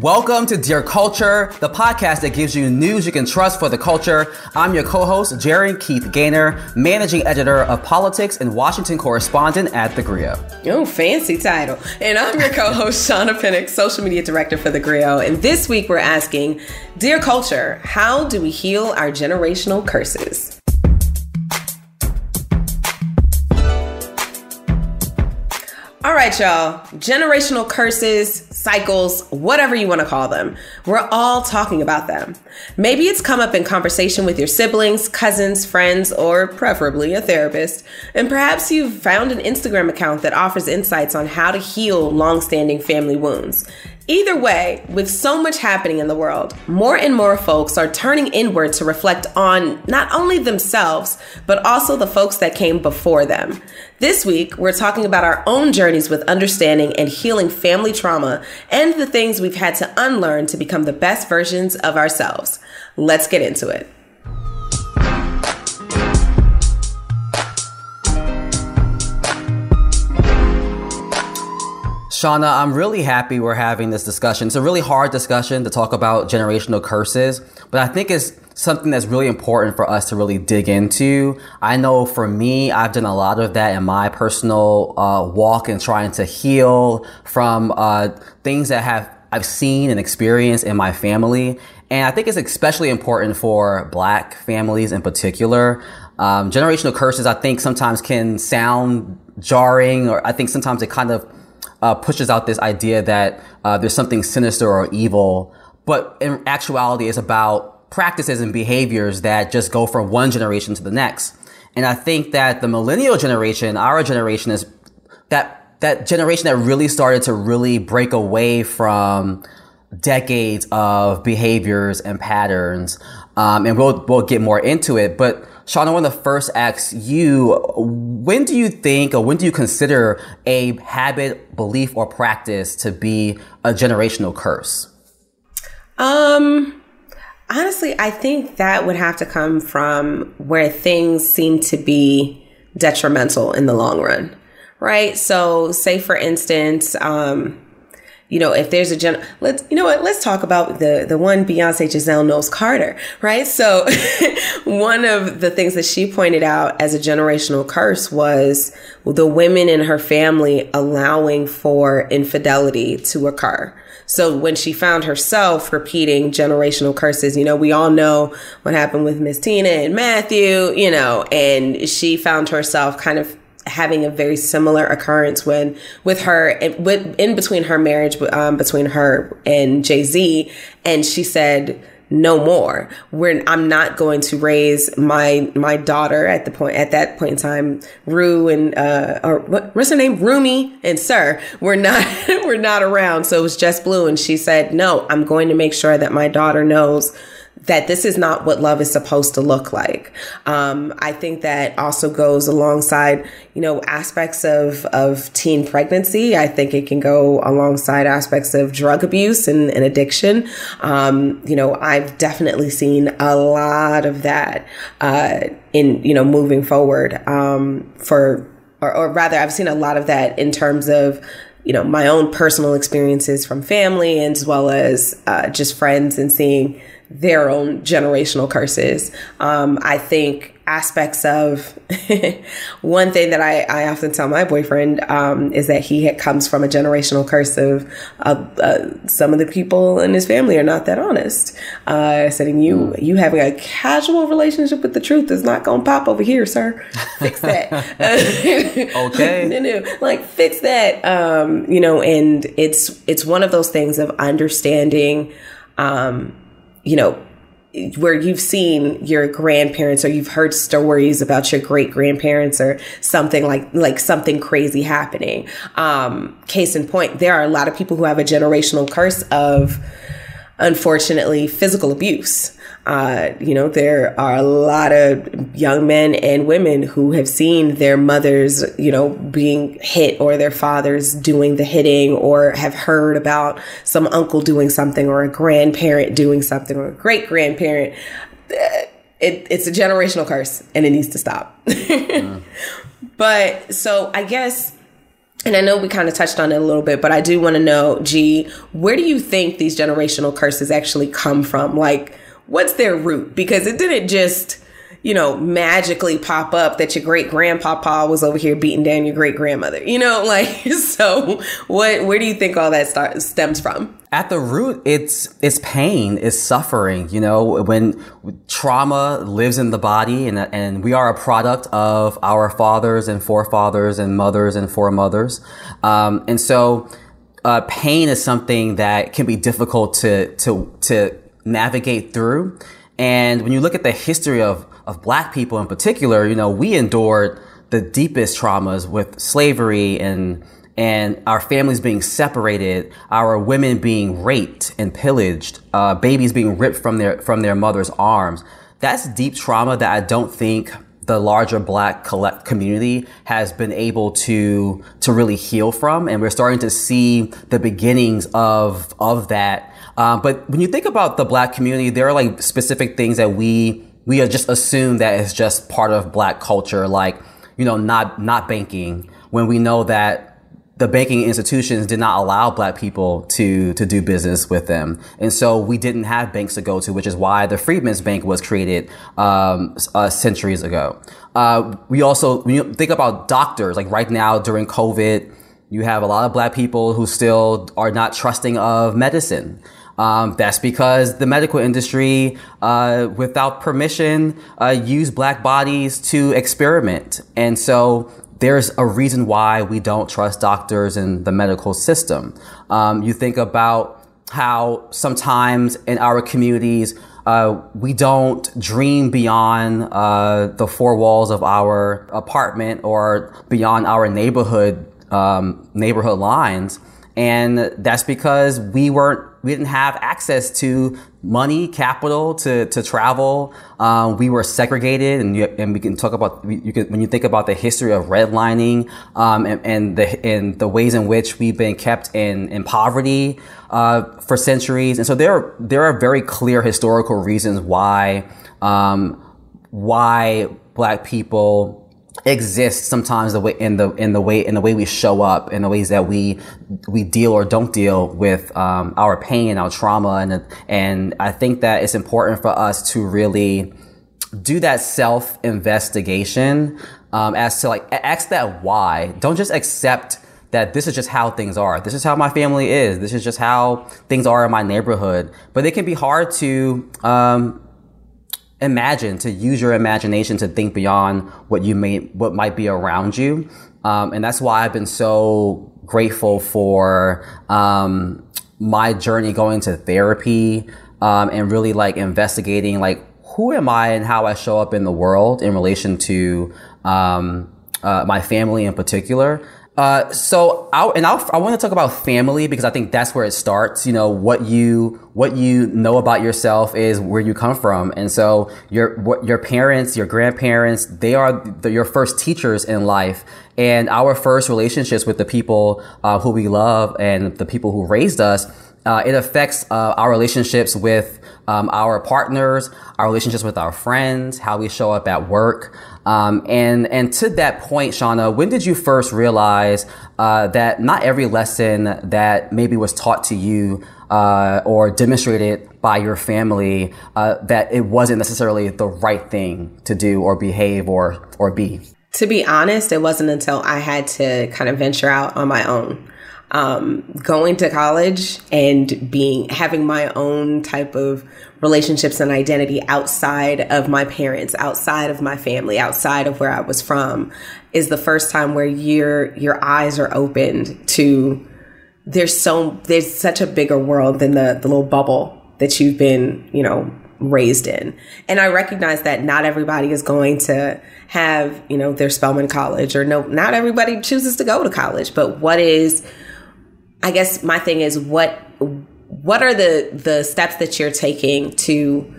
Welcome to Dear Culture, the podcast that gives you news you can trust for the culture. I'm your co-host, Gerren Keith Gaynor, managing editor of politics and Washington correspondent at The Grio. Oh, fancy title. And I'm your co-host, Shauna Pinnock, social media director for The Grio. And this week we're asking, Dear Culture, how do we heal our generational curses? Right, y'all. Generational curses, cycles, whatever you want to call them. We're all talking about them. Maybe it's come up in conversation with your siblings, cousins, friends, or preferably a therapist. And perhaps you've found an Instagram account that offers insights on how to heal long-standing family wounds. Either way, with so much happening in the world, more and more folks are turning inward to reflect on not only themselves, but also the folks that came before them. This week, we're talking about our own journeys with understanding and healing family trauma and the things we've had to unlearn to become the best versions of ourselves. Let's get into it. Shauna, I'm really happy we're having this discussion. It's a really hard discussion to talk about generational curses, but I think it's something that's really important for us to really dig into. I know for me, I've done a lot of that in my personal uh, walk and trying to heal from uh, things that have I've seen and experienced in my family. And I think it's especially important for black families in particular. Um, generational curses, I think sometimes can sound jarring, or I think sometimes it kind of uh, pushes out this idea that uh, there's something sinister or evil, but in actuality, it's about practices and behaviors that just go from one generation to the next. And I think that the millennial generation, our generation, is that that generation that really started to really break away from decades of behaviors and patterns. Um, and we'll we'll get more into it, but Sean, I want to first ask you, when do you think or when do you consider a habit, belief, or practice to be a generational curse? Um, honestly, I think that would have to come from where things seem to be detrimental in the long run, right? So, say for instance, um, you know, if there's a gen, let's, you know what, let's talk about the, the one Beyonce Giselle Knowles-Carter, right? So one of the things that she pointed out as a generational curse was the women in her family allowing for infidelity to occur. So when she found herself repeating generational curses, you know, we all know what happened with Miss Tina and Matthew, you know, and she found herself kind of having a very similar occurrence when with her in between her marriage um, between her and Jay Z, and she said no more. We're, I'm not going to raise my my daughter at the point at that point in time. Rue and uh, or what, what's her name? Rumi and Sir. We're not we're not around. So it was just Blue, and she said, "No, I'm going to make sure that my daughter knows." That this is not what love is supposed to look like. Um, I think that also goes alongside, you know, aspects of, of teen pregnancy. I think it can go alongside aspects of drug abuse and, and addiction. Um, you know, I've definitely seen a lot of that uh, in, you know, moving forward um, for, or, or rather, I've seen a lot of that in terms of you know my own personal experiences from family as well as uh, just friends and seeing their own generational curses. Um, I think aspects of one thing that I, I often tell my boyfriend um, is that he comes from a generational curse of uh, uh, some of the people in his family are not that honest. Uh, saying you you having a casual relationship with the truth is not going to pop over here, sir. Fix that. okay. no, no, like fix that. Um, you know, and it's it's one of those things of understanding. Um, you know, where you've seen your grandparents or you've heard stories about your great grandparents or something like like something crazy happening. Um, case in point, there are a lot of people who have a generational curse of unfortunately physical abuse. Uh, you know, there are a lot of young men and women who have seen their mothers, you know, being hit or their fathers doing the hitting or have heard about some uncle doing something or a grandparent doing something or a great grandparent. It, it's a generational curse and it needs to stop. mm. But so I guess and I know we kind of touched on it a little bit, but I do want to know, G, where do you think these generational curses actually come from? Like, what's their root? Because it didn't just, you know, magically pop up that your great grandpapa was over here beating down your great grandmother. You know, like, so what, where do you think all that start, stems from? At the root, it's it's pain, it's suffering. You know, when trauma lives in the body, and and we are a product of our fathers and forefathers and mothers and foremothers, um, and so uh, pain is something that can be difficult to to to navigate through. And when you look at the history of of Black people in particular, you know, we endured the deepest traumas with slavery and and our families being separated, our women being raped and pillaged, uh, babies being ripped from their from their mother's arms. That's deep trauma that I don't think the larger black collect community has been able to to really heal from, and we're starting to see the beginnings of of that. Uh, but when you think about the black community, there are like specific things that we we just assume that it's just part of black culture, like you know, not not banking. When we know that the banking institutions did not allow black people to to do business with them, and so we didn't have banks to go to, which is why the Freedmen's Bank was created um, uh, centuries ago. Uh, we also when you think about doctors, like right now during COVID, you have a lot of black people who still are not trusting of medicine. Um, that's because the medical industry, uh, without permission, uh, use black bodies to experiment, and so there's a reason why we don't trust doctors and the medical system. Um, you think about how sometimes in our communities, uh, we don't dream beyond uh, the four walls of our apartment or beyond our neighborhood um, neighborhood lines, and that's because we weren't we didn't have access to money, capital to, to travel. Um, we were segregated, and, you, and we can talk about you can, when you think about the history of redlining um, and, and, the and the ways in which we've been kept in in poverty uh, for centuries. And so there are, there are very clear historical reasons why um, why Black people exists sometimes the way in the in the way in the way we show up in the ways that we we deal or don't deal with um, our pain our trauma and and I think that it's important for us to really do that self investigation um, as to like ask that why. Don't just accept that this is just how things are. This is how my family is. This is just how things are in my neighborhood. But it can be hard to um, imagine, to use your imagination to think beyond what you may, what might be around you. Um, and that's why I've been so grateful for, um, my journey going to therapy, um, and really like investigating like who am I and how I show up in the world in relation to, um, uh, my family in particular. Uh, so I and I'll, i want to talk about family because I think that's where it starts. You know what you what you know about yourself is where you come from, and so your what your parents, your grandparents, they are the, your first teachers in life, and our first relationships with the people uh, who we love and the people who raised us. Uh, it affects uh, our relationships with um, our partners, our relationships with our friends, how we show up at work. Um, and and to that point, Shauna, when did you first realize uh, that not every lesson that maybe was taught to you uh, or demonstrated by your family uh, that it wasn't necessarily the right thing to do or behave or or be? To be honest, it wasn't until I had to kind of venture out on my own um, going to college and being having my own type of relationships and identity outside of my parents, outside of my family, outside of where I was from, is the first time where your your eyes are opened to there's so there's such a bigger world than the the little bubble that you've been you know raised in. And I recognize that not everybody is going to have, you know, their Spelman College or no, not everybody chooses to go to college. But what is I guess my thing is what what are the the steps that you're taking to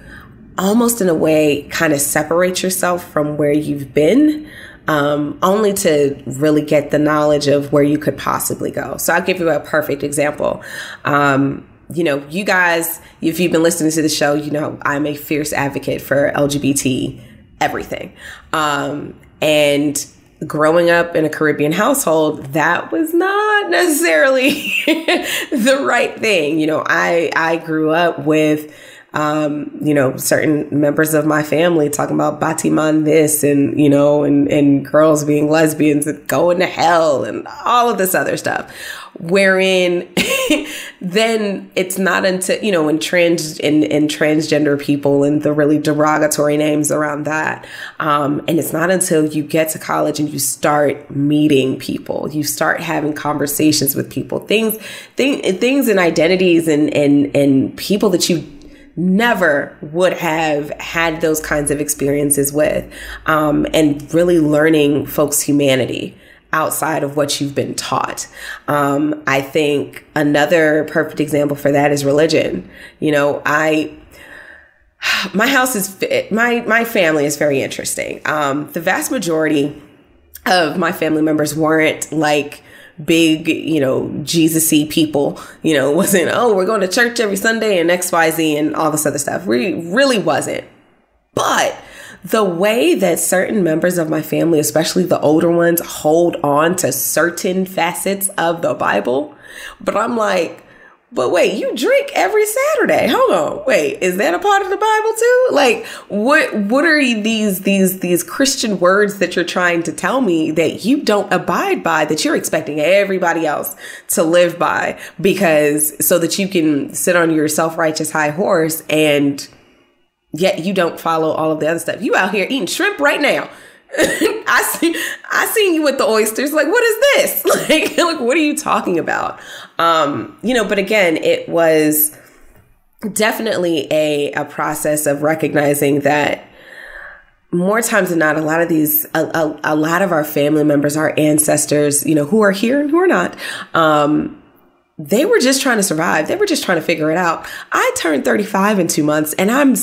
almost in a way kind of separate yourself from where you've been um, only to really get the knowledge of where you could possibly go? So i'll give you a perfect example. Um, you know you guys if you've been listening to the show you know i'm a fierce advocate for lgbt everything. Um, and growing up in a Caribbean household, that was not necessarily the right thing. You know, I I grew up with um, you know, certain members of my family talking about Batiman this and, you know, and, and girls being lesbians and going to hell and all of this other stuff. Wherein then it's not until, you know, when trans and, and transgender people and the really derogatory names around that. Um, and it's not until you get to college and you start meeting people, you start having conversations with people, things, thing, things and identities and, and, and people that you never would have had those kinds of experiences with, um, and really learning folks' humanity outside of what you've been taught. Um, I think another perfect example for that is religion. You know, I my house is my my family is very interesting. Um, the vast majority of my family members weren't like big, you know, Jesusy people, you know, wasn't, oh, we're going to church every Sunday and XYZ and all this other stuff. We really wasn't. But the way that certain members of my family, especially the older ones, hold on to certain facets of the Bible, but I'm like, but wait, you drink every Saturday. Hold on. Wait, is that a part of the Bible too? Like what what are these these these Christian words that you're trying to tell me that you don't abide by that you're expecting everybody else to live by because so that you can sit on your self-righteous high horse and yet you don't follow all of the other stuff. You out here eating shrimp right now. I see I seen you with the oysters. Like, what is this? Like, like what are you talking about? Um, you know, but again, it was definitely a a process of recognizing that more times than not, a lot of these, a, a, a lot of our family members, our ancestors, you know, who are here and who are not, um, they were just trying to survive. They were just trying to figure it out. I turned 35 in two months and I'm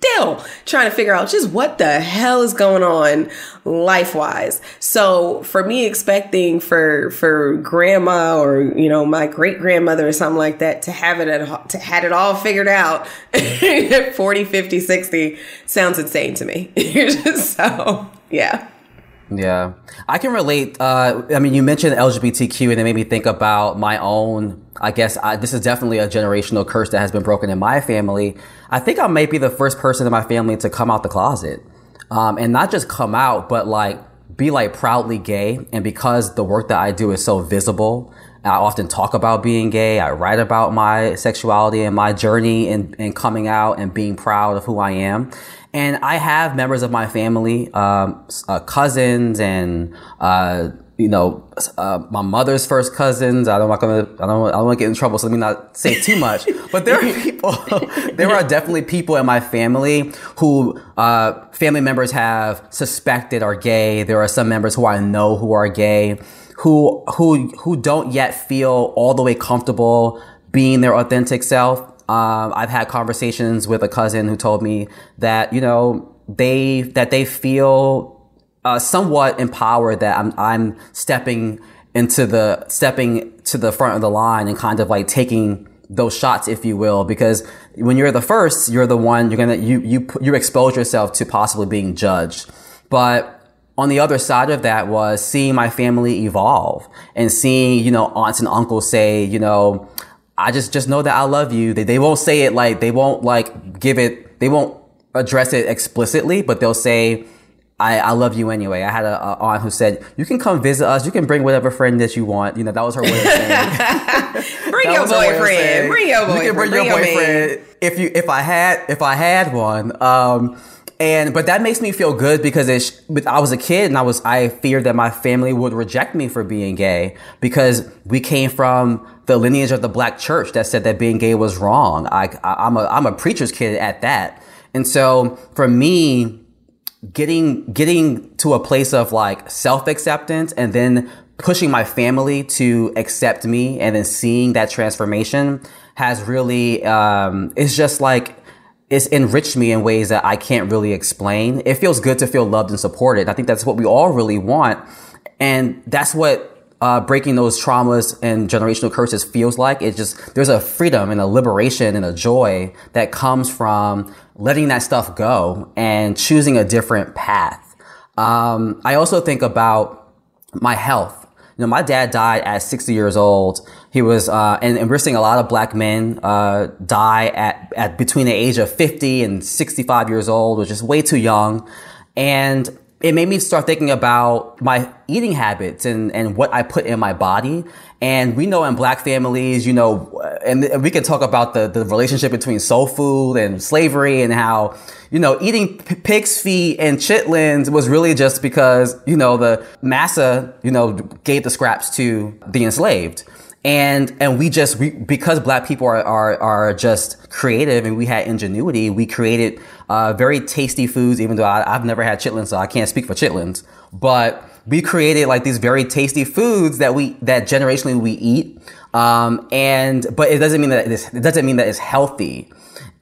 still trying to figure out just what the hell is going on life wise. So for me expecting for for grandma or you know my great grandmother or something like that to have it at, to had it all figured out at 40, 50, 60 sounds insane to me. so, yeah. Yeah, I can relate. Uh, I mean, you mentioned LGBTQ, and it made me think about my own. I guess I, this is definitely a generational curse that has been broken in my family. I think I may be the first person in my family to come out the closet, um, and not just come out, but like be like proudly gay. And because the work that I do is so visible, I often talk about being gay. I write about my sexuality and my journey and, and coming out and being proud of who I am. And I have members of my family, um, uh, cousins and, uh, you know, uh, my mother's first cousins. I don't want to, I don't, I don't want to get in trouble, so let me not say too much. but there are people, there are definitely people in my family who, uh, family members have suspected are gay. There are some members who I know who are gay, who, who, who don't yet feel all the way comfortable being their authentic self. Um, I've had conversations with a cousin who told me that you know they that they feel uh, somewhat empowered that I'm I'm stepping into the stepping to the front of the line and kind of like taking those shots, if you will, because when you're the first, you're the one you're gonna you you you expose yourself to possibly being judged, but on the other side of that was seeing my family evolve and seeing, you know, aunts and uncles say, you know, I just just know that I love you. They they won't say it like they won't like give it. They won't address it explicitly, but they'll say. I, I love you anyway. I had a, a, aunt who said, "You can come visit us. You can bring whatever friend that you want." You know, that was her way of saying. bring your boyfriend. Bring your boyfriend. You can bring, bring your boyfriend if you if I had if I had one. Um, and but that makes me feel good because it's, I was a kid and I was I feared that my family would reject me for being gay because we came from the lineage of the black church that said that being gay was wrong. I, I am a I'm a preacher's kid at that, and so for me, getting getting to a place of like self acceptance and then pushing my family to accept me and then seeing that transformation has really um, it's just like it's enriched me in ways that I can't really explain. It feels good to feel loved and supported. I think that's what we all really want. And that's what uh, breaking those traumas and generational curses feels like. It just, there's a freedom and a liberation and a joy that comes from letting that stuff go and choosing a different path. Um, I also think about my health. You know, my dad died at 60 years old. He was, uh, and, and, we're seeing a lot of black men, uh, die at, at between the age of 50 and 65 years old, which is way too young. And it made me start thinking about my eating habits and, and what I put in my body. And we know in black families, you know, and we can talk about the, the relationship between soul food and slavery and how, you know, eating p- pig's feet and chitlins was really just because, you know, the massa, you know, gave the scraps to the enslaved and and we just we, because black people are, are are just creative and we had ingenuity we created uh, very tasty foods even though I, have never had chitlins so i can't speak for chitlins. But we created like these very tasty foods that we that generationally we eat. Um, and but it doesn't mean that it doesn't mean that it's healthy.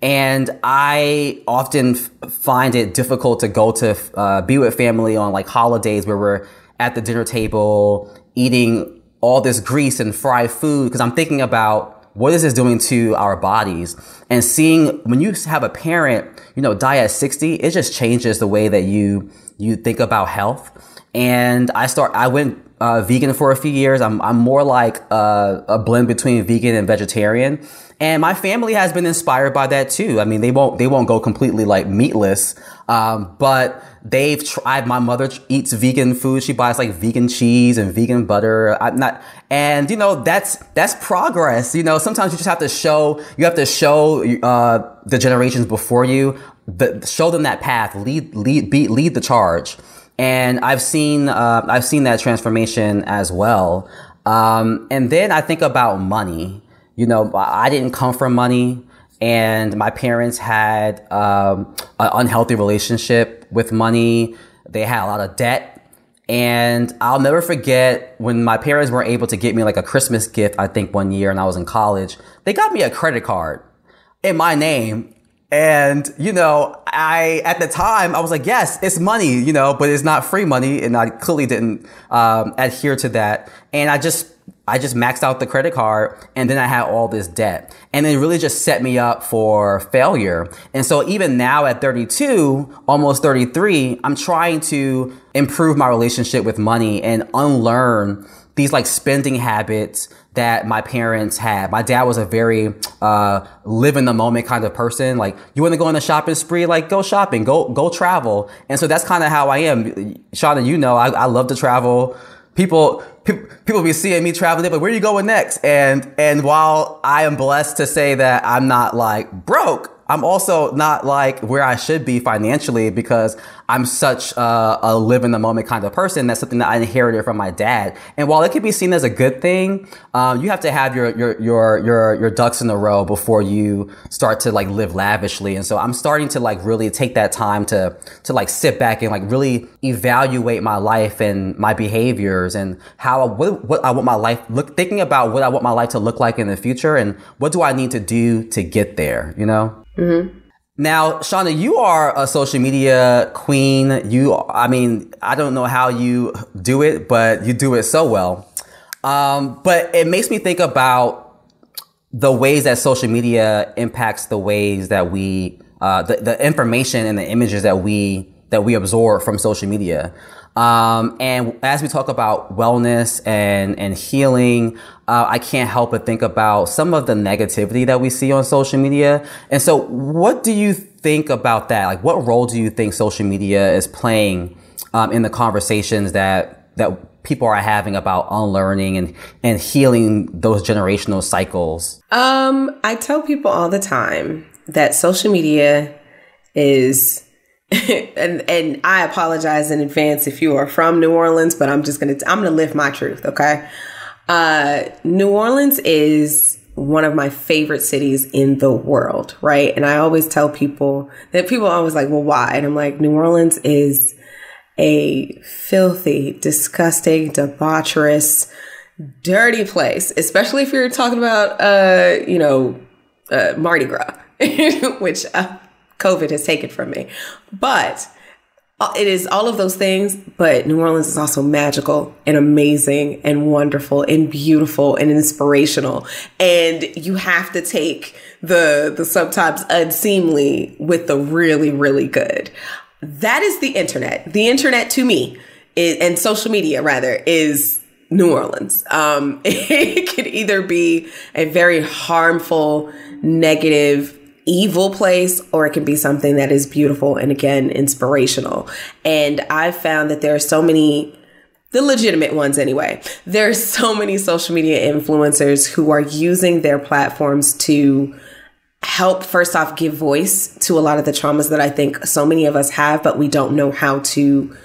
And I often f- find it difficult to go to uh, be with family on like holidays where we're at the dinner table eating all this grease and fried food because I'm thinking about what is this doing to our bodies and seeing when you have a parent, you know, die at 60, it just changes the way that you, you think about health. And I start, I went uh, vegan for a few years. I'm, I'm more like a, a blend between vegan and vegetarian. And my family has been inspired by that too. I mean, they won't, they won't go completely like meatless. Um, but they've tried, my mother eats vegan food. She buys like vegan cheese and vegan butter. I'm not, and you know, that's, that's progress. You know, sometimes you just have to show, you have to show, uh, the generations before you, the, show them that path, lead, lead, be, lead the charge. And I've seen, uh, I've seen that transformation as well. Um, and then I think about money you know, I didn't come from money and my parents had um, an unhealthy relationship with money. They had a lot of debt. And I'll never forget when my parents weren't able to get me like a Christmas gift, I think one year and I was in college. They got me a credit card in my name. And, you know, I, at the time, I was like, yes, it's money, you know, but it's not free money. And I clearly didn't, um, adhere to that. And I just I just maxed out the credit card and then I had all this debt. And it really just set me up for failure. And so even now at 32, almost 33, I'm trying to improve my relationship with money and unlearn these like spending habits that my parents had. My dad was a very uh, live in the moment kind of person. Like you want to go on a shopping spree, like go shopping, go go travel. And so that's kind of how I am. Shauna, you know, I, I love to travel people people be seeing me traveling, but where are you going next? And and while I am blessed to say that I'm not like broke, I'm also not like where I should be financially because I'm such a, a, live in the moment kind of person. That's something that I inherited from my dad. And while it could be seen as a good thing, um, you have to have your, your, your, your, your ducks in a row before you start to like live lavishly. And so I'm starting to like really take that time to, to like sit back and like really evaluate my life and my behaviors and how, what, what I want my life look, thinking about what I want my life to look like in the future and what do I need to do to get there, you know? Mm-hmm. Now, Shauna, you are a social media queen. You, I mean, I don't know how you do it, but you do it so well. Um, but it makes me think about the ways that social media impacts the ways that we, uh, the, the information and the images that we, that we absorb from social media. Um, and as we talk about wellness and, and healing, uh, I can't help but think about some of the negativity that we see on social media. And so what do you think about that? Like what role do you think social media is playing, um, in the conversations that, that people are having about unlearning and, and healing those generational cycles? Um, I tell people all the time that social media is and and I apologize in advance if you are from New Orleans, but I'm just gonna I'm gonna live my truth, okay? Uh, New Orleans is one of my favorite cities in the world, right? And I always tell people that people are always like, well, why? And I'm like, New Orleans is a filthy, disgusting, debaucherous, dirty place, especially if you're talking about, uh, you know, uh, Mardi Gras, which uh, COVID has taken from me. But uh, it is all of those things, but New Orleans is also magical and amazing and wonderful and beautiful and inspirational. And you have to take the the sometimes unseemly with the really, really good. That is the internet. The internet to me is, and social media rather is New Orleans. Um, it could either be a very harmful, negative, evil place, or it can be something that is beautiful and again, inspirational. And I've found that there are so many the legitimate ones anyway. There's so many social media influencers who are using their platforms to help first off give voice to a lot of the traumas that I think so many of us have, but we don't know how to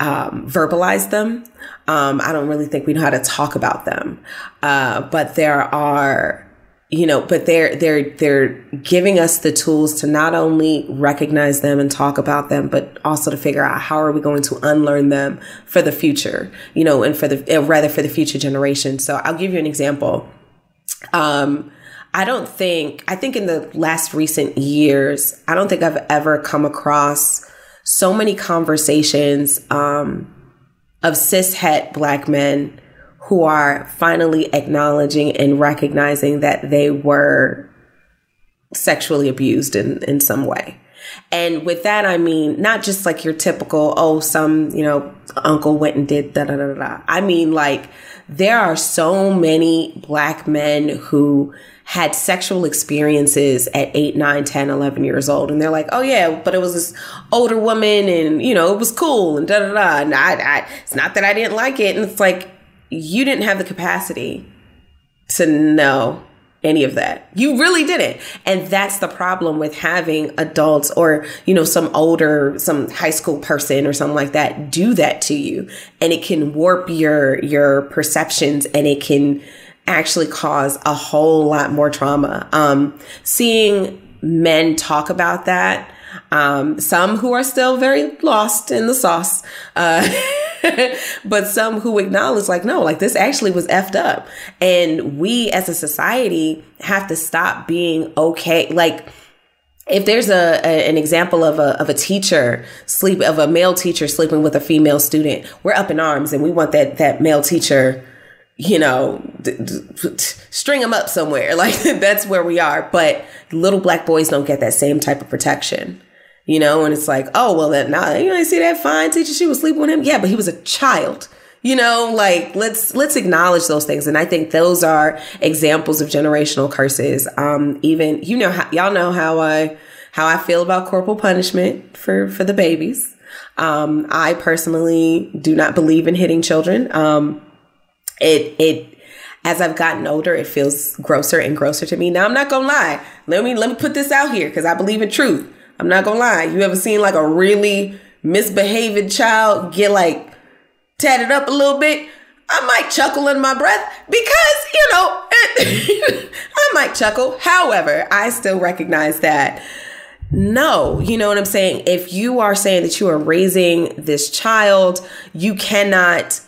um, verbalize them. Um, I don't really think we know how to talk about them. Uh, but there are you know but they're they're they're giving us the tools to not only recognize them and talk about them but also to figure out how are we going to unlearn them for the future you know and for the uh, rather for the future generation. So i'll give you an example. Um i don't think i think in the last recent years i don't think i've ever come across so many conversations um of cis het black men who are finally acknowledging and recognizing that they were sexually abused in, in some way. And with that, I mean, not just like your typical, oh, some, you know, uncle went and did da da da da. I mean, like, there are so many black men who had sexual experiences at 8, 9, 10, 11 years old. And they're like, oh, yeah, but it was this older woman and, you know, it was cool and da da da. And I, I, it's not that I didn't like it. And it's like, you didn't have the capacity to know any of that. You really didn't. And that's the problem with having adults or, you know, some older, some high school person or something like that do that to you. And it can warp your, your perceptions and it can actually cause a whole lot more trauma. Um, seeing men talk about that, um, some who are still very lost in the sauce, uh, but some who acknowledge like no like this actually was effed up and we as a society have to stop being okay like if there's a, a, an example of a of a teacher sleep of a male teacher sleeping with a female student, we're up in arms and we want that that male teacher, you know, d- d- string them up somewhere. Like that's where we are. But little black boys don't get that same type of protection you know, and it's like, oh, well, that now you know, see that fine teacher, she was sleeping with him. Yeah, but he was a child. You know, like let's let's acknowledge those things, and I think those are examples of generational curses. Um, even you know, how, y'all know how I how I feel about corporal punishment for for the babies. Um, I personally do not believe in hitting children. Um, it it as I've gotten older, it feels grosser and grosser to me. Now I'm not gonna lie. Let me let me put this out here because I believe in truth. I'm not gonna lie. You ever seen like a really misbehaving child get like tatted up a little bit? I might chuckle in my breath because, you know, I might chuckle. However, I still recognize that no, you know what I'm saying? If you are saying that you are raising this child, you cannot,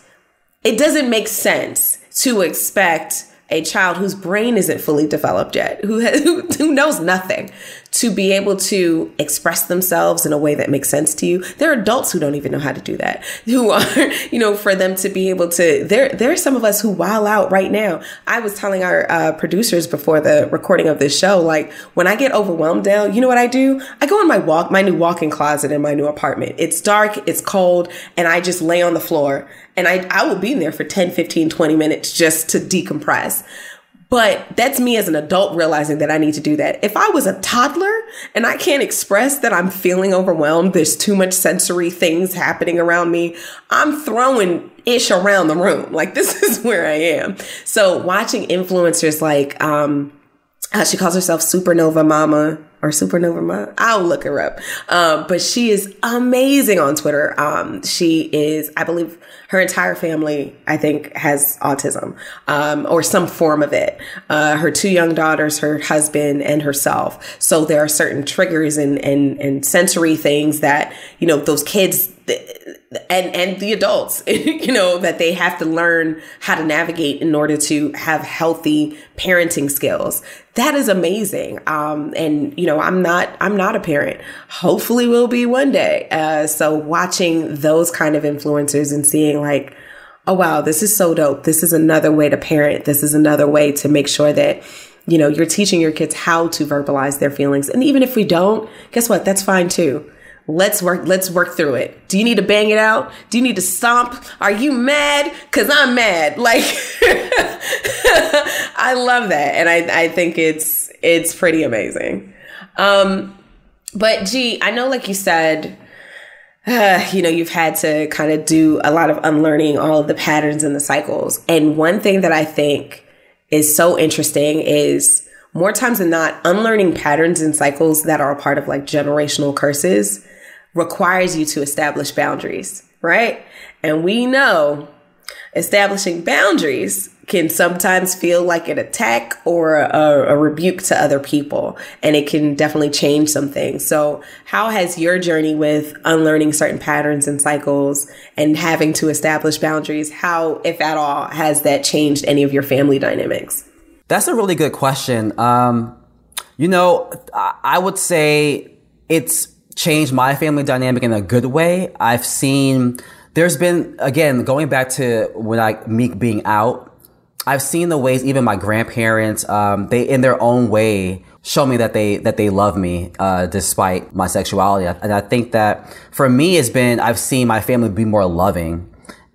it doesn't make sense to expect a child whose brain isn't fully developed yet, who has, who, who knows nothing, to be able to express themselves in a way that makes sense to you. There are adults who don't even know how to do that. Who are, you know, for them to be able to. There, there are some of us who wow out right now. I was telling our uh, producers before the recording of this show, like when I get overwhelmed now, you know what I do? I go in my walk, my new walk-in closet in my new apartment. It's dark, it's cold, and I just lay on the floor and I, I will be in there for 10, 15, 20 minutes just to decompress. But that's me as an adult realizing that I need to do that. If I was a toddler and I can't express that I'm feeling overwhelmed, there's too much sensory things happening around me, I'm throwing ish around the room. Like this is where I am. So watching influencers like, um, she calls herself Supernova Mama or Supernova Mama. I'll look her up. Um, but she is amazing on Twitter. Um, she is, I believe, her entire family, I think, has autism um, or some form of it. Uh, her two young daughters, her husband, and herself. So there are certain triggers and and and sensory things that you know those kids and and the adults you know that they have to learn how to navigate in order to have healthy parenting skills. That is amazing. Um and you know i'm not i'm not a parent. Hopefully will be one day. Uh so watching those kind of influencers and seeing like oh wow this is so dope. This is another way to parent. This is another way to make sure that you know you're teaching your kids how to verbalize their feelings. And even if we don't guess what? That's fine too Let's work let's work through it. Do you need to bang it out? Do you need to stomp? Are you mad? Cuz I'm mad. Like I love that and I I think it's it's pretty amazing. Um but gee, I know like you said uh, you know, you've had to kind of do a lot of unlearning all of the patterns and the cycles. And one thing that I think is so interesting is more times than not, unlearning patterns and cycles that are a part of like generational curses requires you to establish boundaries, right? And we know establishing boundaries can sometimes feel like an attack or a, a, rebuke to other people, and it can definitely change some things. So, how has your journey with unlearning certain patterns and cycles and having to establish boundaries, how, if at all, has that changed any of your family dynamics? That's a really good question. Um, you know, I would say it's changed my family dynamic in a good way. I've seen there's been again going back to when I Meek being out. I've seen the ways even my grandparents, um, they in their own way show me that they that they love me uh, despite my sexuality, and I think that for me it's been I've seen my family be more loving.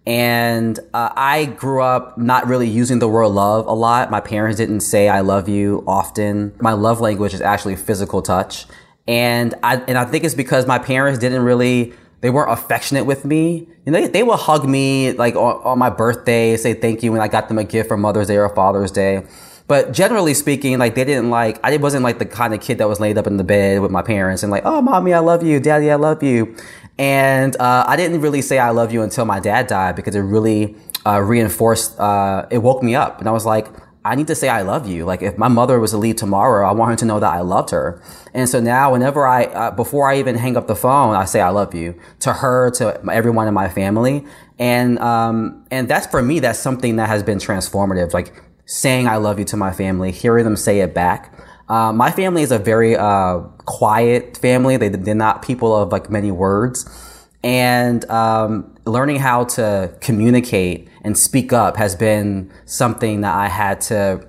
And uh, I grew up not really using the word love a lot. My parents didn't say "I love you" often. My love language is actually physical touch, and I and I think it's because my parents didn't really they weren't affectionate with me. You know, they, they would hug me like on, on, my birthday, say thank you when I got them a gift for Mother's Day or Father's Day. But generally speaking, like they didn't like, I wasn't like the kind of kid that was laid up in the bed with my parents and like, oh, mommy, I love you. Daddy, I love you. And uh, I didn't really say I love you until my dad died because it really uh, reinforced, uh, it woke me up. And I was like, I need to say I love you. Like if my mother was to leave tomorrow, I want her to know that I loved her. And so now whenever I, uh, before I even hang up the phone, I say I love you to her, to everyone in my family. And, um, and that's for me, that's something that has been transformative. Like saying I love you to my family, hearing them say it back. Uh, my family is a very, uh, quiet family. They, they're not people of like many words and um, learning how to communicate and speak up has been something that I had to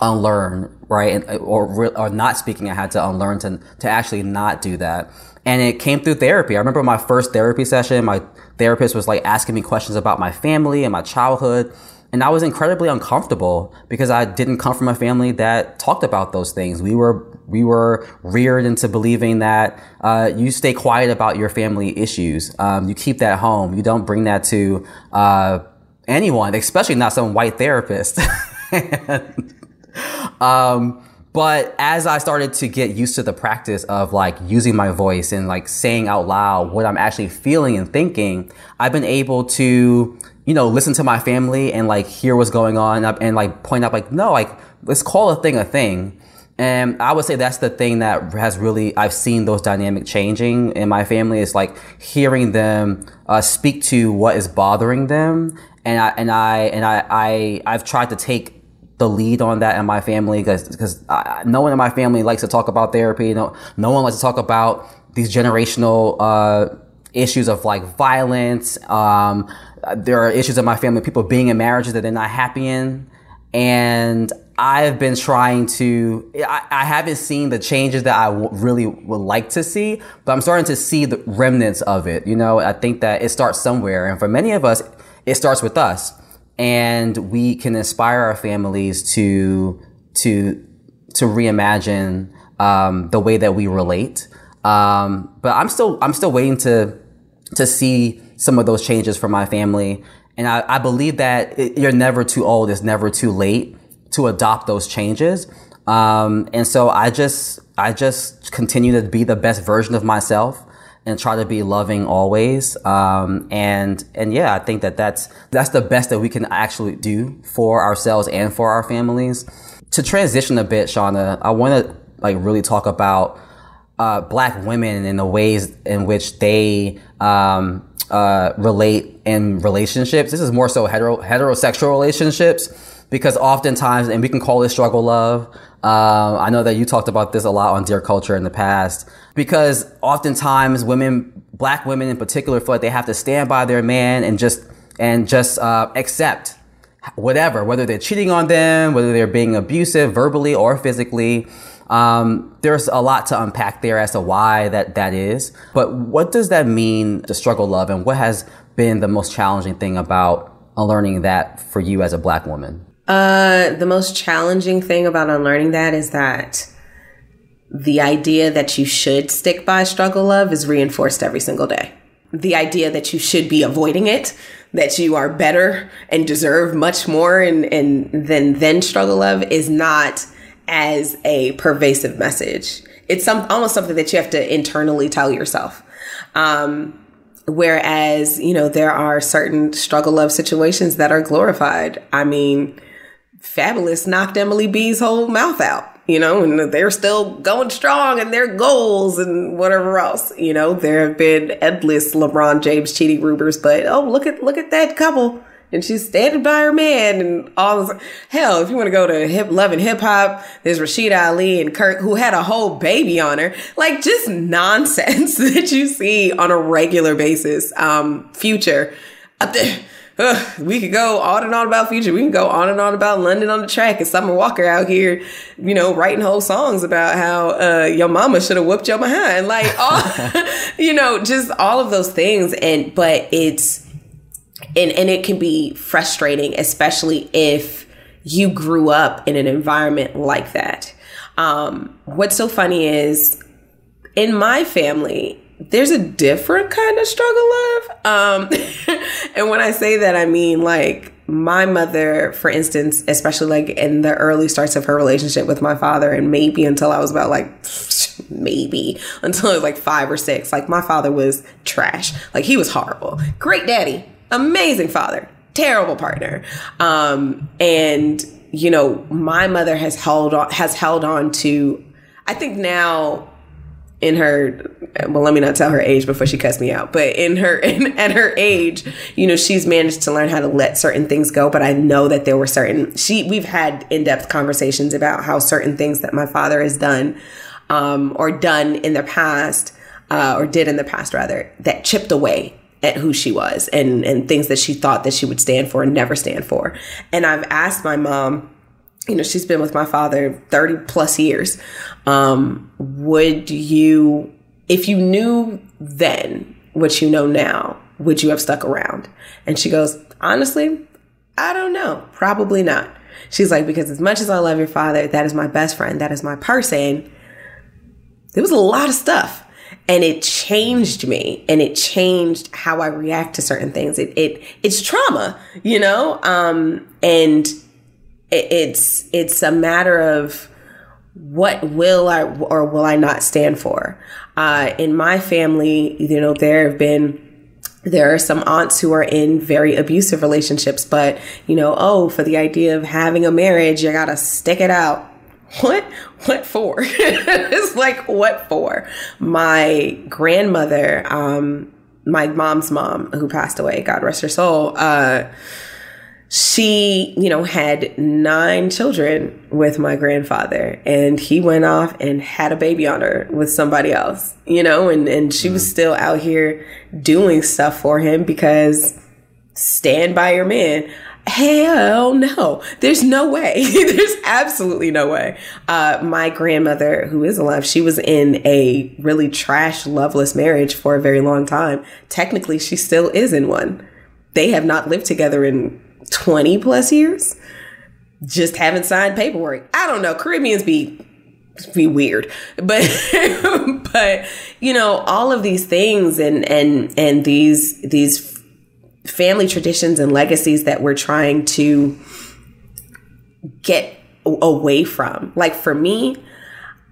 unlearn, right? And, or or not speaking, I had to unlearn to to actually not do that. And it came through therapy. I remember my first therapy session. My therapist was like asking me questions about my family and my childhood. And I was incredibly uncomfortable because I didn't come from a family that talked about those things. We were we were reared into believing that uh, you stay quiet about your family issues. Um, you keep that home. You don't bring that to uh, anyone, especially not some white therapist. um, but as I started to get used to the practice of like using my voice and like saying out loud what I'm actually feeling and thinking, I've been able to, you know, listen to my family and like hear what's going on and like point out like, no, like let's call a thing a thing. And I would say that's the thing that has really, I've seen those dynamic changing in my family is like hearing them uh, speak to what is bothering them. And I, and I, and I, I, I've tried to take the lead on that in my family because because no one in my family likes to talk about therapy. No, no one likes to talk about these generational uh, issues of like violence. Um, there are issues in my family, people being in marriages that they're not happy in, and I've been trying to. I, I haven't seen the changes that I w- really would like to see, but I'm starting to see the remnants of it. You know, I think that it starts somewhere, and for many of us, it starts with us and we can inspire our families to to to reimagine um, the way that we relate. Um, but I'm still I'm still waiting to to see some of those changes for my family, and I, I believe that it, you're never too old. It's never too late to adopt those changes. Um, and so I just I just continue to be the best version of myself and try to be loving always. Um, and and yeah, I think that that's that's the best that we can actually do for ourselves and for our families. To transition a bit, Shauna, I want to like really talk about uh, black women and the ways in which they um, uh, relate in relationships. This is more so hetero heterosexual relationships because oftentimes, and we can call this struggle love. Uh, I know that you talked about this a lot on Dear Culture in the past because oftentimes women, black women in particular, feel like they have to stand by their man and just and just uh, accept whatever, whether they're cheating on them, whether they're being abusive verbally or physically. Um, there's a lot to unpack there as to why that that is. But what does that mean to struggle love, and what has been the most challenging thing about learning that for you as a black woman? Uh, the most challenging thing about unlearning that is that the idea that you should stick by struggle love is reinforced every single day. The idea that you should be avoiding it, that you are better and deserve much more and, and than than struggle love is not as a pervasive message. It's some almost something that you have to internally tell yourself. Um, whereas, you know, there are certain struggle love situations that are glorified. I mean, Fabolous knocked Emily B's whole mouth out you know, and they're still going strong and their goals and whatever else. You know, there have been endless LeBron James cheating rumors, but oh, look at look at that couple. And she's standing by her man and all this. Hell, if you want to go to hip love and hip hop, there's Rasheeda Ali and Kirk who had a whole baby on her. Like just nonsense that you see on a regular basis. Um, future. Ugh, we could go on and on about Future. We can go on and on about London on the track and Summer Walker out here, you know, writing whole songs about how uh, your mama should have whooped your behind. Like, all, you know, just all of those things. And, but it's, and, and it can be frustrating, especially if you grew up in an environment like that. Um, what's so funny is in my family, there's a different kind of struggle love. Um, and when I say that, I mean like my mother, for instance, especially like in the early starts of her relationship with my father, and maybe until I was about like maybe until I was like five or six, like my father was trash. Like he was horrible. Great daddy, amazing father, terrible partner. Um, and you know, my mother has held on has held on to I think now in her well let me not tell her age before she cuts me out but in her in, at her age you know she's managed to learn how to let certain things go but i know that there were certain she we've had in-depth conversations about how certain things that my father has done um, or done in the past uh, or did in the past rather that chipped away at who she was and and things that she thought that she would stand for and never stand for. And i've asked my mom you know, she's been with my father 30 plus years. Um, would you, if you knew then what you know now, would you have stuck around? And she goes, honestly, I don't know. Probably not. She's like, because as much as I love your father, that is my best friend, that is my person. There was a lot of stuff and it changed me and it changed how I react to certain things. It, it, it's trauma, you know? Um, and it's it's a matter of what will I or will I not stand for. Uh, in my family, you know, there have been there are some aunts who are in very abusive relationships, but you know, oh, for the idea of having a marriage, you gotta stick it out. What? What for? it's like, what for? My grandmother, um, my mom's mom, who passed away, God rest her soul, uh, she, you know, had nine children with my grandfather and he went off and had a baby on her with somebody else, you know, and, and she was mm. still out here doing stuff for him because stand by your man. Hell no. There's no way. There's absolutely no way. Uh, my grandmother, who is alive, she was in a really trash, loveless marriage for a very long time. Technically, she still is in one. They have not lived together in 20 plus years, just haven't signed paperwork. I don't know. Caribbeans be be weird. But but you know, all of these things and and and these these family traditions and legacies that we're trying to get away from. Like for me,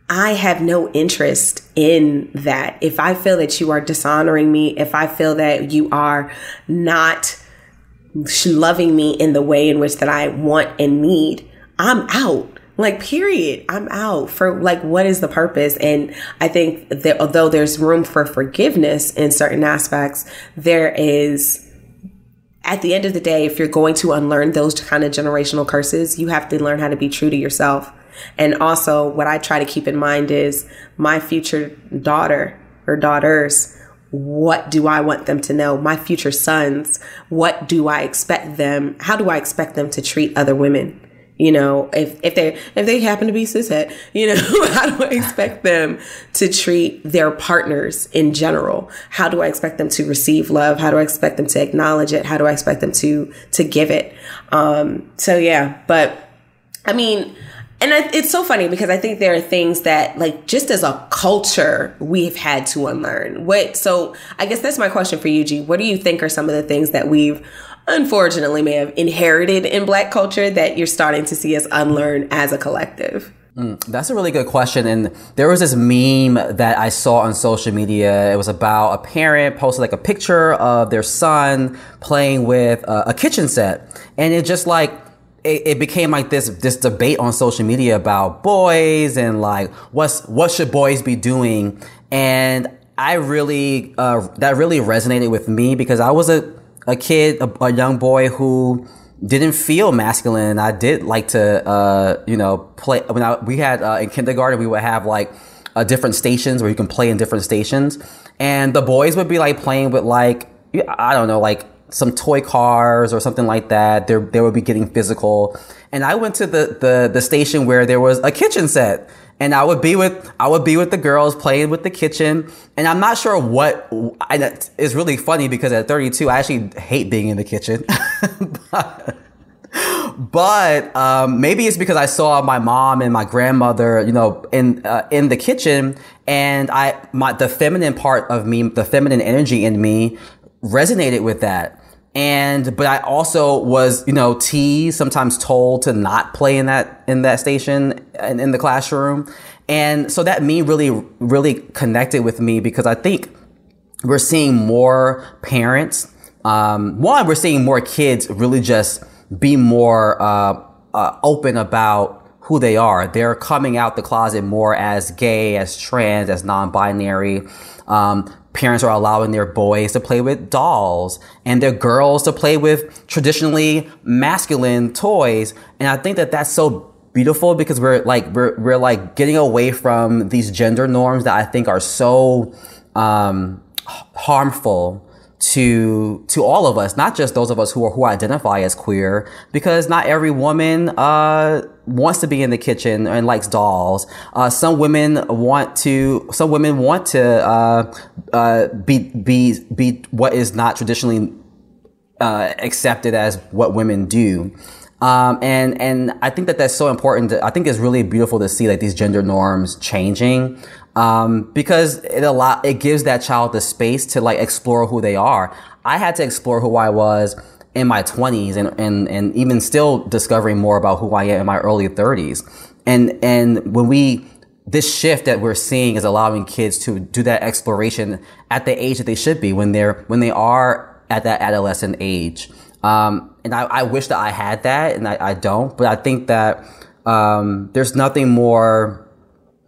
I have no interest in that. If I feel that you are dishonoring me, if I feel that you are not loving me in the way in which that I want and need, I'm out. Like, period. I'm out for like, what is the purpose? And I think that although there's room for forgiveness in certain aspects, there is, at the end of the day, if you're going to unlearn those kind of generational curses, you have to learn how to be true to yourself. And also, what I try to keep in mind is my future daughter or daughters what do I want them to know? My future sons, what do I expect them? How do I expect them to treat other women? You know, if, if they if they happen to be cishet, you know, how do I expect them to treat their partners in general? How do I expect them to receive love? How do I expect them to acknowledge it? How do I expect them to to give it? Um, so yeah, but I mean, and I, it's so funny because I think there are things that, like, just as a culture, we've had to unlearn. What? So I guess that's my question for you, G. What do you think are some of the things that we've unfortunately may have inherited in black culture that you're starting to see us unlearn as a collective? Mm, that's a really good question. And there was this meme that I saw on social media. It was about a parent posted like a picture of their son playing with a, a kitchen set. And it just like, it, it, became like this this debate on social media about boys and like what's what should boys be doing and I really uh, that really resonated with me because I was a a kid, a, a young boy who didn't feel masculine. I did like to, uh, you know, play. When I, we had uh, in kindergarten, we would have like uh, different stations where you can play in different stations, and the boys would be like playing with like I don't know, like some toy cars or something like that. They they would be getting physical, and I went to the the the station where there was a kitchen set and I would be with I would be with the girls playing with the kitchen, and I'm not sure what. And it's really funny because at 32, I actually hate being in the kitchen. but, but um, maybe it's because I saw my mom and my grandmother, you know, in uh, in the kitchen, and I my the feminine part of me, the feminine energy in me, resonated with that. And, but I also was, you know, teased, sometimes told to not play in that, in that station and in the classroom. And so that me really, really connected with me because I think we're seeing more parents. Um, one, we're seeing more kids really just be more, uh, uh, open about who they are. They're coming out the closet more as gay, as trans, as non-binary. Um, parents are allowing their boys to play with dolls and their girls to play with traditionally masculine toys. And I think that that's so beautiful because we're like, we're, we're like getting away from these gender norms that I think are so, um, harmful to to all of us, not just those of us who are who identify as queer, because not every woman uh, wants to be in the kitchen and likes dolls. Uh, some women want to. Some women want to uh, uh be be be what is not traditionally uh, accepted as what women do. Um, and and I think that that's so important. To, I think it's really beautiful to see like these gender norms changing um, because it allow it gives that child the space to like explore who they are. I had to explore who I was in my 20s and, and, and even still discovering more about who I am in my early 30s. And, and when we, this shift that we're seeing is allowing kids to do that exploration at the age that they should be when they're, when they are at that adolescent age. Um, and I, I wish that I had that and I, I don't, but I think that, um, there's nothing more,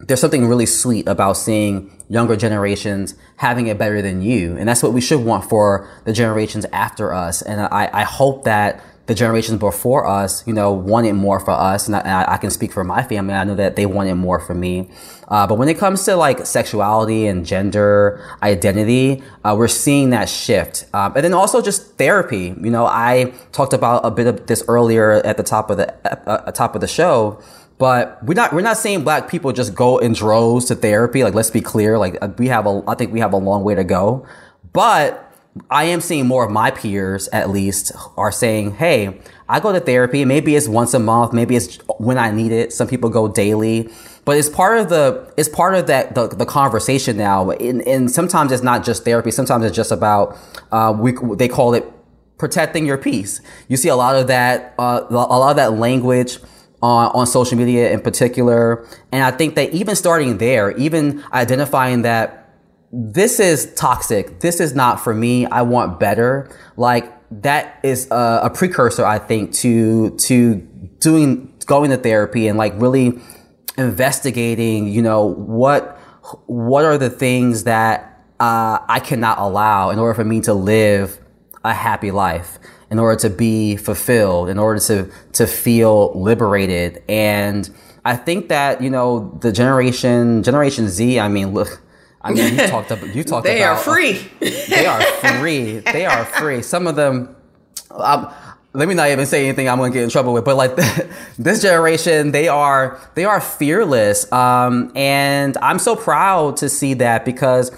there's something really sweet about seeing younger generations having it better than you. And that's what we should want for the generations after us. And I, I hope that the generations before us, you know, wanted more for us. And I, I, can speak for my family. I know that they wanted more for me. Uh, but when it comes to like sexuality and gender identity, uh, we're seeing that shift. Um, and then also just therapy. You know, I talked about a bit of this earlier at the top of the uh, top of the show. But we're not we're not saying black people just go in droves to therapy. Like let's be clear. Like uh, we have a I think we have a long way to go. But I am seeing more of my peers at least are saying, Hey, I go to therapy. Maybe it's once a month. Maybe it's when I need it. Some people go daily, but it's part of the, it's part of that, the, the conversation now. And, and sometimes it's not just therapy. Sometimes it's just about, uh, we, they call it protecting your peace. You see a lot of that, uh, a lot of that language on, on social media in particular. And I think that even starting there, even identifying that this is toxic. This is not for me. I want better. Like that is a, a precursor, I think, to, to doing, going to therapy and like really investigating, you know, what, what are the things that, uh, I cannot allow in order for me to live a happy life in order to be fulfilled, in order to, to feel liberated. And I think that, you know, the generation, Generation Z, I mean, look, I mean, you talked about, you talked they about. They are free. they are free. They are free. Some of them, um, let me not even say anything I'm going to get in trouble with, but like this generation, they are, they are fearless. Um, and I'm so proud to see that because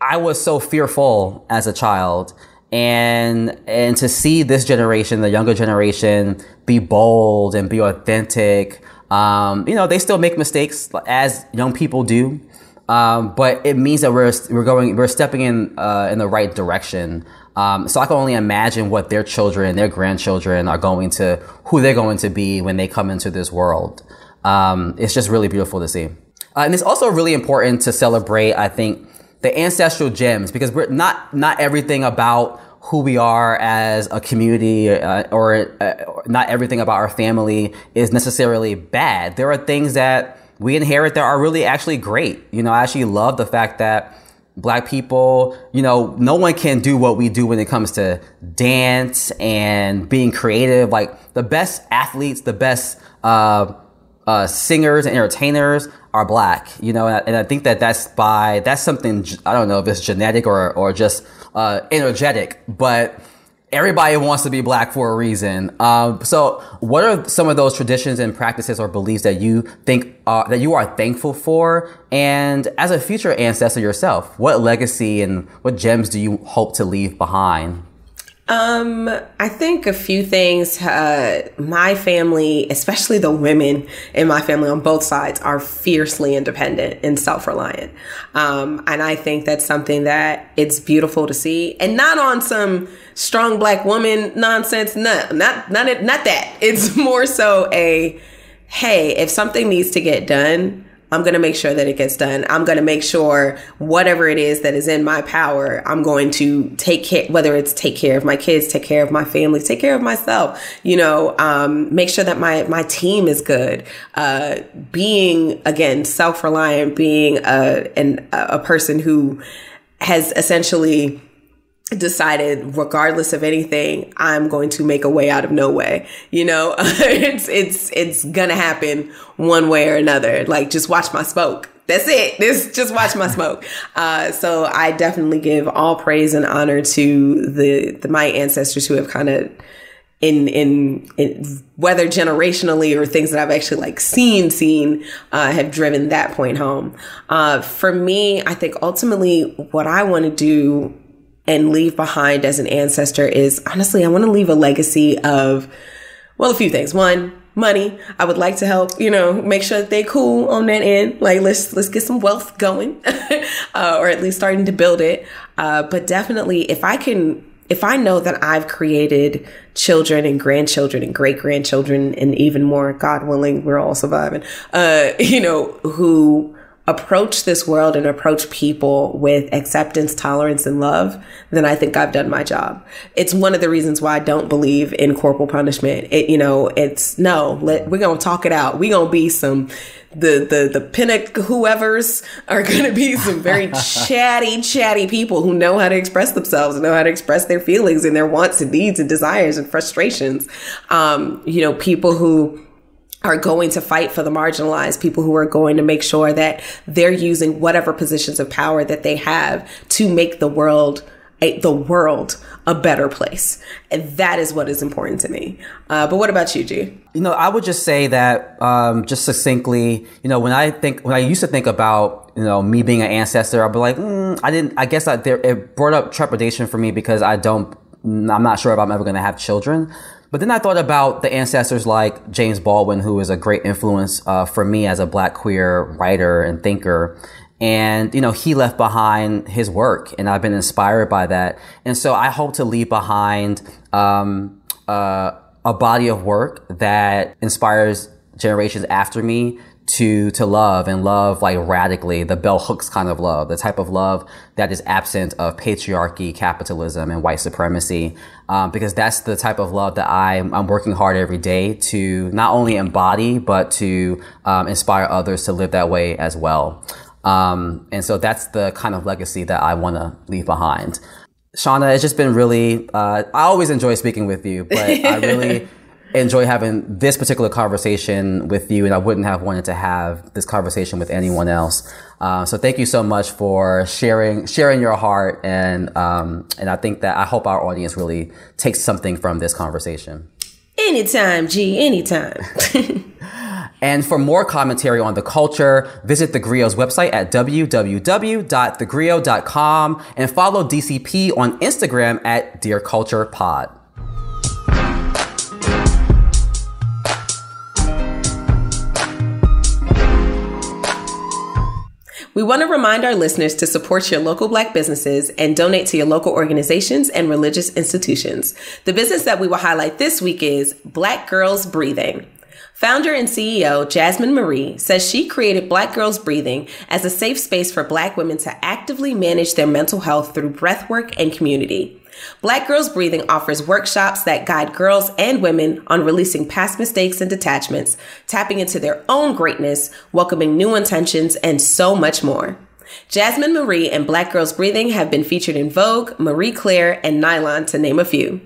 I was so fearful as a child and, and to see this generation, the younger generation be bold and be authentic. Um, you know, they still make mistakes as young people do. Um, but it means that we're, we're going, we're stepping in, uh, in the right direction. Um, so I can only imagine what their children, their grandchildren are going to, who they're going to be when they come into this world. Um, it's just really beautiful to see. Uh, and it's also really important to celebrate, I think, the ancestral gems because we're not, not everything about who we are as a community uh, or uh, not everything about our family is necessarily bad. There are things that we inherit that are really actually great. You know, I actually love the fact that black people, you know, no one can do what we do when it comes to dance and being creative. Like the best athletes, the best uh, uh, singers and entertainers are black, you know, and I, and I, think that that's by, that's something, I don't know if it's genetic or, or just uh, energetic, but everybody wants to be black for a reason. Um, so, what are some of those traditions and practices or beliefs that you think uh, that you are thankful for? And as a future ancestor yourself, what legacy and what gems do you hope to leave behind? Um, I think a few things. Uh, my family, especially the women in my family on both sides, are fiercely independent and self-reliant. Um, and I think that's something that it's beautiful to see, and not on some strong black woman nonsense. No, not not not that. It's more so a hey, if something needs to get done, I'm going to make sure that it gets done. I'm going to make sure whatever it is that is in my power, I'm going to take care, whether it's take care of my kids, take care of my family, take care of myself, you know, um, make sure that my, my team is good. Uh, being again, self-reliant, being a, an, a person who has essentially decided regardless of anything i'm going to make a way out of no way. You know it's it's it's gonna happen one way or another. Like just watch my smoke. That's it. This just watch my smoke. Uh, so i definitely give all praise and honor to the, the my ancestors who have kind of in, in, in whether generationally or things that I've actually like seen seen uh, have driven that point home. Uh, for me, I think ultimately what I want to do and leave behind as an ancestor is honestly, I want to leave a legacy of, well, a few things. One, money. I would like to help, you know, make sure that they cool on that end. Like let's let's get some wealth going, uh, or at least starting to build it. Uh, but definitely, if I can, if I know that I've created children and grandchildren and great grandchildren, and even more, God willing, we're all surviving. Uh, you know, who approach this world and approach people with acceptance, tolerance, and love, then I think I've done my job. It's one of the reasons why I don't believe in corporal punishment. It, you know, it's no, let, we're going to talk it out. We're going to be some, the, the, the pinnacle whoever's are going to be some very chatty, chatty people who know how to express themselves and know how to express their feelings and their wants and needs and desires and frustrations. Um, you know, people who, are going to fight for the marginalized, people who are going to make sure that they're using whatever positions of power that they have to make the world a, the world a better place. And that is what is important to me. Uh, but what about you, G? You know, I would just say that, um, just succinctly, you know, when I think, when I used to think about, you know, me being an ancestor, I'd be like, mm, I didn't, I guess I, there, it brought up trepidation for me because I don't, I'm not sure if I'm ever going to have children. But then I thought about the ancestors like James Baldwin, who is a great influence uh, for me as a black queer writer and thinker. And, you know, he left behind his work and I've been inspired by that. And so I hope to leave behind, um, uh, a body of work that inspires generations after me to to love and love like radically the bell hooks kind of love the type of love that is absent of patriarchy capitalism and white supremacy. Um, because that's the type of love that I'm, I'm working hard every day to not only embody but to um, inspire others to live that way as well. Um, and so that's the kind of legacy that I want to leave behind. Shauna it's just been really uh, I always enjoy speaking with you but I really enjoy having this particular conversation with you, and I wouldn't have wanted to have this conversation with anyone else. Uh, so thank you so much for sharing sharing your heart, and um, and I think that I hope our audience really takes something from this conversation. Anytime, G, anytime. and for more commentary on the culture, visit The Grio's website at www.thegrio.com and follow DCP on Instagram at Dear Culture Pod. We want to remind our listeners to support your local black businesses and donate to your local organizations and religious institutions. The business that we will highlight this week is Black Girls Breathing. Founder and CEO Jasmine Marie says she created Black Girls Breathing as a safe space for Black women to actively manage their mental health through breathwork and community. Black Girls Breathing offers workshops that guide girls and women on releasing past mistakes and detachments, tapping into their own greatness, welcoming new intentions, and so much more. Jasmine Marie and Black Girls Breathing have been featured in Vogue, Marie Claire, and Nylon, to name a few.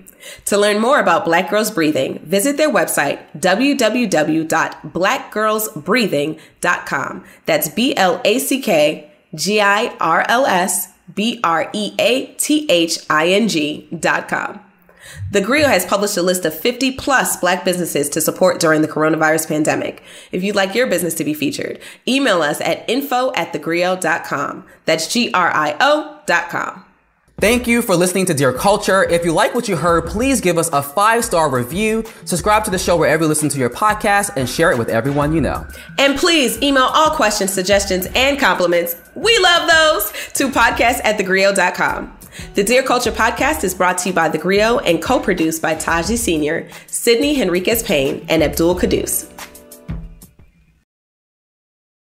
To learn more about Black Girls Breathing, visit their website, www.blackgirlsbreathing.com. That's B L A C K G I R L S B R E A T H I N G dot com. The Grio has published a list of 50 plus black businesses to support during the coronavirus pandemic. If you'd like your business to be featured, email us at info at thegrio.com. That's G R I O dot com. Thank you for listening to Dear Culture. If you like what you heard, please give us a five star review, subscribe to the show wherever you listen to your podcast, and share it with everyone you know. And please email all questions, suggestions, and compliments. We love those to podcast at thegrio.com. The Dear Culture podcast is brought to you by The Grio and co produced by Taji Sr., Sydney Henriquez Payne, and Abdul Kadus.